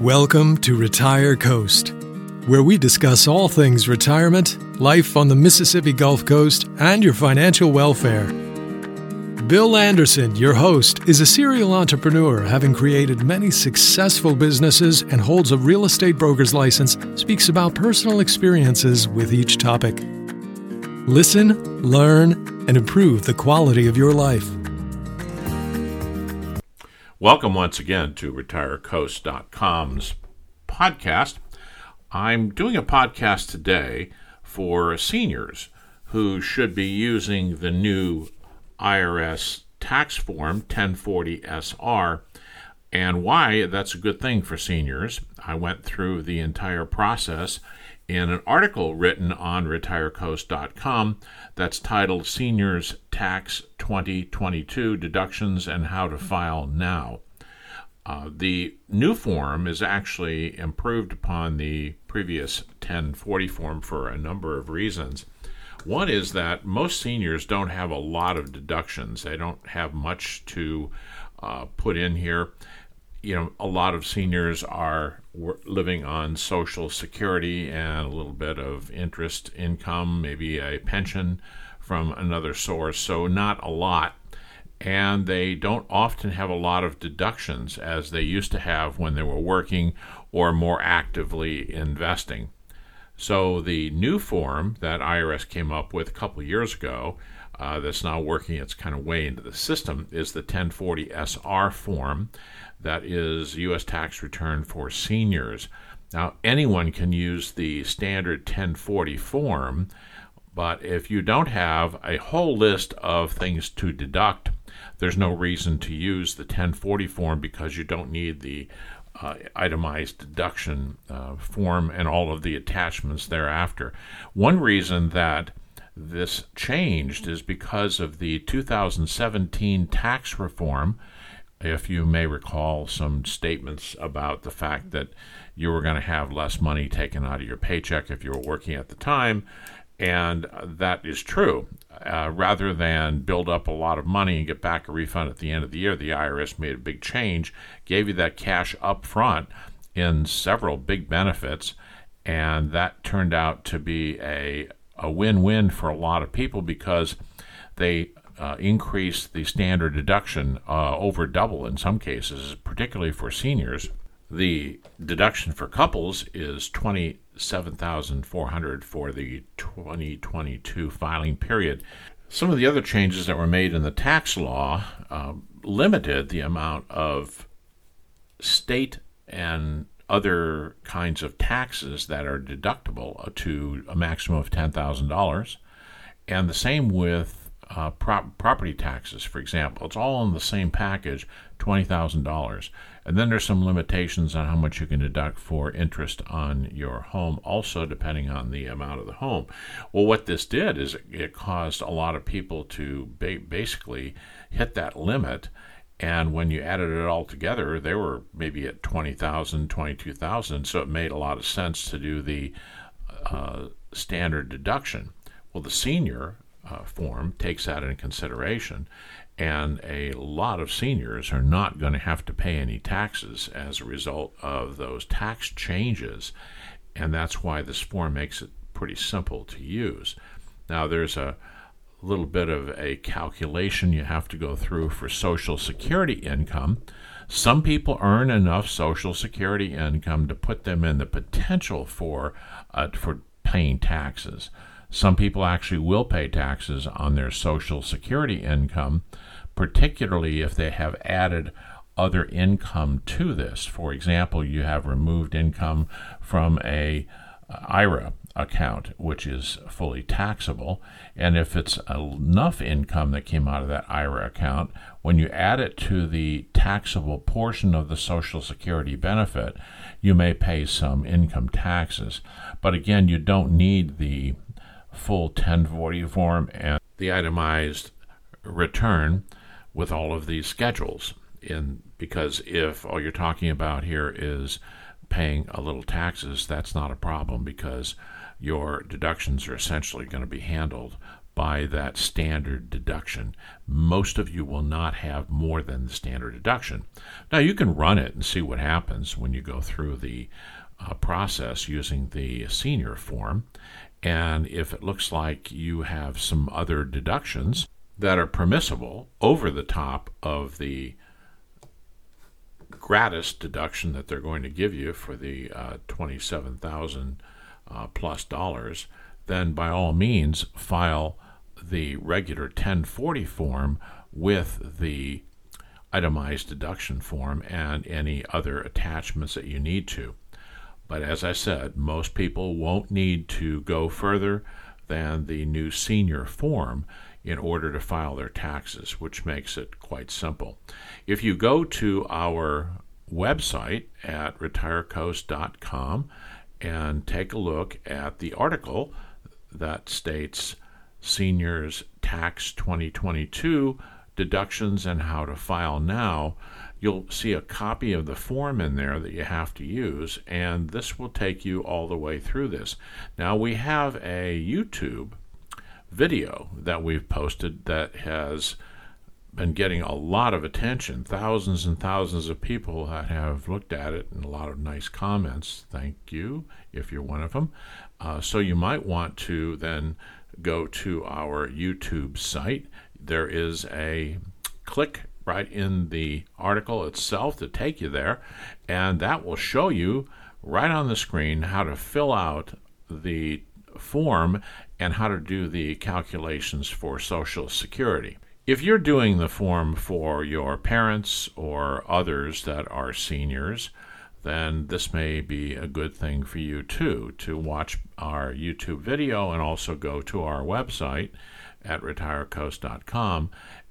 Welcome to Retire Coast, where we discuss all things retirement, life on the Mississippi Gulf Coast, and your financial welfare. Bill Anderson, your host, is a serial entrepreneur having created many successful businesses and holds a real estate broker's license, speaks about personal experiences with each topic. Listen, learn, and improve the quality of your life. Welcome once again to RetireCoast.com's podcast. I'm doing a podcast today for seniors who should be using the new IRS tax form 1040SR and why that's a good thing for seniors. I went through the entire process in an article written on retirecoast.com that's titled Seniors Tax 2022 Deductions and How to File Now. Uh, the new form is actually improved upon the previous 1040 form for a number of reasons. One is that most seniors don't have a lot of deductions, they don't have much to uh, put in here you know, a lot of seniors are living on Social Security and a little bit of interest income, maybe a pension from another source, so not a lot. And they don't often have a lot of deductions as they used to have when they were working or more actively investing. So, the new form that IRS came up with a couple years ago uh, that's now working its kind of way into the system is the 1040 SR form that is U.S. tax return for seniors. Now, anyone can use the standard 1040 form, but if you don't have a whole list of things to deduct, there's no reason to use the 1040 form because you don't need the uh, itemized deduction uh, form and all of the attachments thereafter. One reason that this changed is because of the 2017 tax reform if you may recall some statements about the fact that you were going to have less money taken out of your paycheck if you were working at the time, and that is true. Uh, rather than build up a lot of money and get back a refund at the end of the year, the IRS made a big change, gave you that cash up front in several big benefits, and that turned out to be a, a win win for a lot of people because they uh, increase the standard deduction uh, over double in some cases, particularly for seniors. The deduction for couples is twenty seven thousand four hundred for the 2022 filing period. Some of the other changes that were made in the tax law uh, limited the amount of state and other kinds of taxes that are deductible to a maximum of $10,000. And the same with uh, property taxes, for example. It's all in the same package, $20,000. And then there's some limitations on how much you can deduct for interest on your home, also depending on the amount of the home. Well, what this did is it caused a lot of people to ba- basically hit that limit. And when you added it all together, they were maybe at 20,000, 22,000. So it made a lot of sense to do the uh, standard deduction. Well, the senior uh, form takes that into consideration, and a lot of seniors are not going to have to pay any taxes as a result of those tax changes, and that's why this form makes it pretty simple to use. Now, there's a little bit of a calculation you have to go through for Social Security income. Some people earn enough Social Security income to put them in the potential for uh, for paying taxes. Some people actually will pay taxes on their Social Security income, particularly if they have added other income to this. For example, you have removed income from a uh, IRA account, which is fully taxable. And if it's enough income that came out of that IRA account, when you add it to the taxable portion of the Social Security benefit, you may pay some income taxes. But again, you don't need the full 1040 form and the itemized return with all of these schedules in because if all you're talking about here is paying a little taxes that's not a problem because your deductions are essentially going to be handled by that standard deduction. Most of you will not have more than the standard deduction. Now, you can run it and see what happens when you go through the uh, process using the senior form. And if it looks like you have some other deductions that are permissible over the top of the gratis deduction that they're going to give you for the uh, 27,000 uh, plus dollars, then by all means file the regular 1040 form with the itemized deduction form and any other attachments that you need to. But as I said, most people won't need to go further than the new senior form in order to file their taxes, which makes it quite simple. If you go to our website at retirecoast.com and take a look at the article that states Seniors Tax 2022 Deductions and How to File Now, you'll see a copy of the form in there that you have to use, and this will take you all the way through this. Now, we have a YouTube video that we've posted that has been getting a lot of attention. Thousands and thousands of people that have looked at it and a lot of nice comments. Thank you if you're one of them. Uh, so you might want to then go to our YouTube site. There is a click right in the article itself to take you there, and that will show you right on the screen how to fill out the form and how to do the calculations for Social Security. If you're doing the form for your parents or others that are seniors, then this may be a good thing for you too to watch our YouTube video and also go to our website at retirecoast.com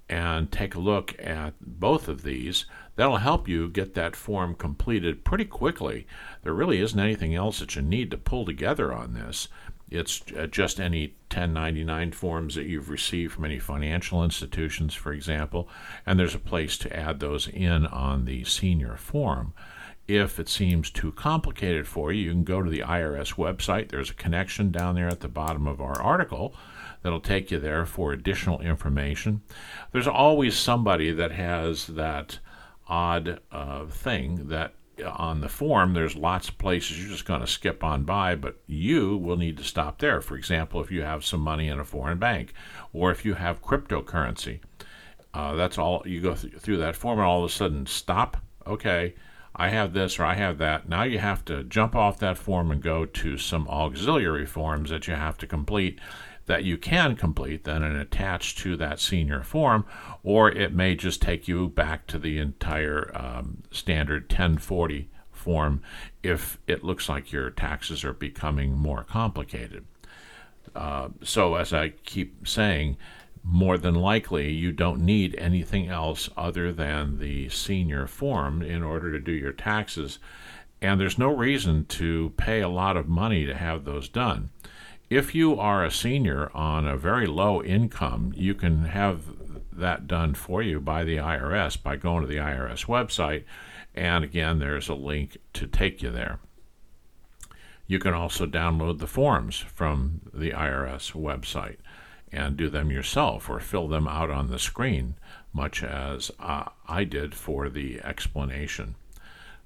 and take a look at both of these. That'll help you get that form completed pretty quickly. There really isn't anything else that you need to pull together on this. It's uh, just any 1099 forms that you've received from any financial institutions, for example, and there's a place to add those in on the senior form. If it seems too complicated for you, you can go to the IRS website. There's a connection down there at the bottom of our article that'll take you there for additional information. There's always somebody that has that odd uh, thing that uh, on the form there's lots of places you're just going to skip on by, but you will need to stop there. For example, if you have some money in a foreign bank or if you have cryptocurrency. Uh, that's all you go th- through that form and all of a sudden stop. Okay, I have this or I have that. Now you have to jump off that form and go to some auxiliary forms that you have to complete that you can complete then and attach to that senior form, or it may just take you back to the entire um, standard 1040 form if it looks like your taxes are becoming more complicated. Uh, so, as I keep saying, more than likely you don't need anything else other than the senior form in order to do your taxes. And there's no reason to pay a lot of money to have those done. If you are a senior on a very low income, you can have that done for you by the IRS by going to the IRS website. And again, there's a link to take you there. You can also download the forms from the IRS website and do them yourself or fill them out on the screen, much as uh, I did for the explanation.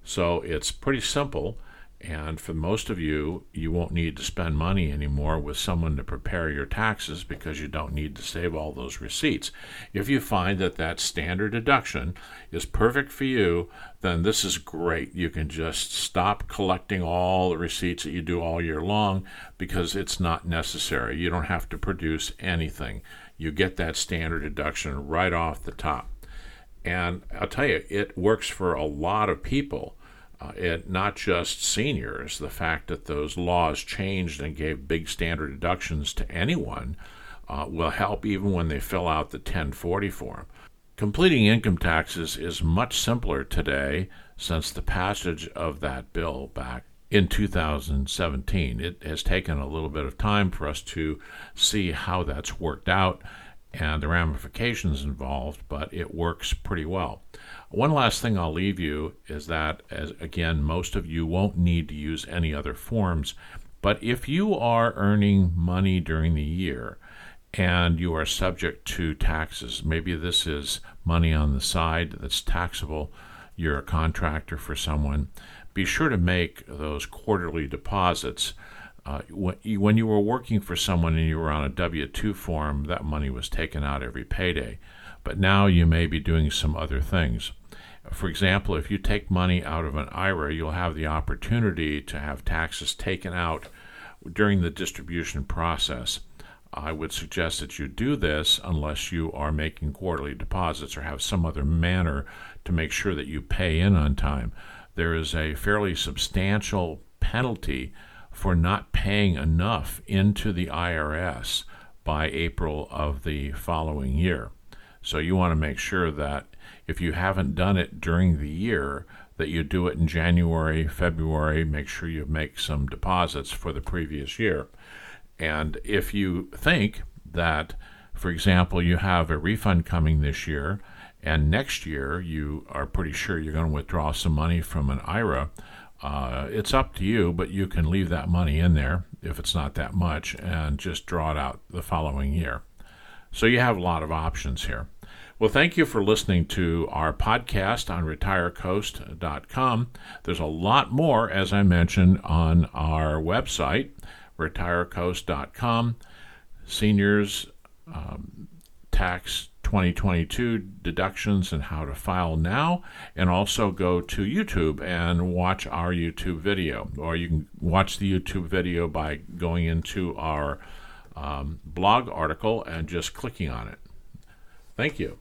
So it's pretty simple. And for most of you, you won't need to spend money anymore with someone to prepare your taxes because you don't need to save all those receipts. If you find that that standard deduction is perfect for you, then this is great. You can just stop collecting all the receipts that you do all year long because it's not necessary. You don't have to produce anything. You get that standard deduction right off the top. And I'll tell you, it works for a lot of people uh, it not just seniors. The fact that those laws changed and gave big standard deductions to anyone uh, will help even when they fill out the 1040 form. Completing income taxes is much simpler today since the passage of that bill back in 2017. It has taken a little bit of time for us to see how that's worked out and the ramifications involved, but it works pretty well. One last thing I'll leave you is that, as again, most of you won't need to use any other forms, but if you are earning money during the year and you are subject to taxes. Maybe this is money on the side that's taxable. You're a contractor for someone. Be sure to make those quarterly deposits. Uh, when you were working for someone and you were on a W 2 form, that money was taken out every payday. But now you may be doing some other things. For example, if you take money out of an IRA, you'll have the opportunity to have taxes taken out during the distribution process. I would suggest that you do this unless you are making quarterly deposits or have some other manner to make sure that you pay in on time. There is a fairly substantial penalty for not paying enough into the IRS by April of the following year. So you want to make sure that if you haven't done it during the year, that you do it in January, February, make sure you make some deposits for the previous year. And if you think that, for example, you have a refund coming this year, and next year you are pretty sure you're going to withdraw some money from an IRA, uh, it's up to you, but you can leave that money in there if it's not that much and just draw it out the following year. So you have a lot of options here. Well, thank you for listening to our podcast on retirecoast.com. There's a lot more, as I mentioned, on our website, retirecoast.com. Seniors um, tax 2022 deductions and how to file now, and also go to YouTube and watch our YouTube video. Or you can watch the YouTube video by going into our um, blog article and just clicking on it. Thank you.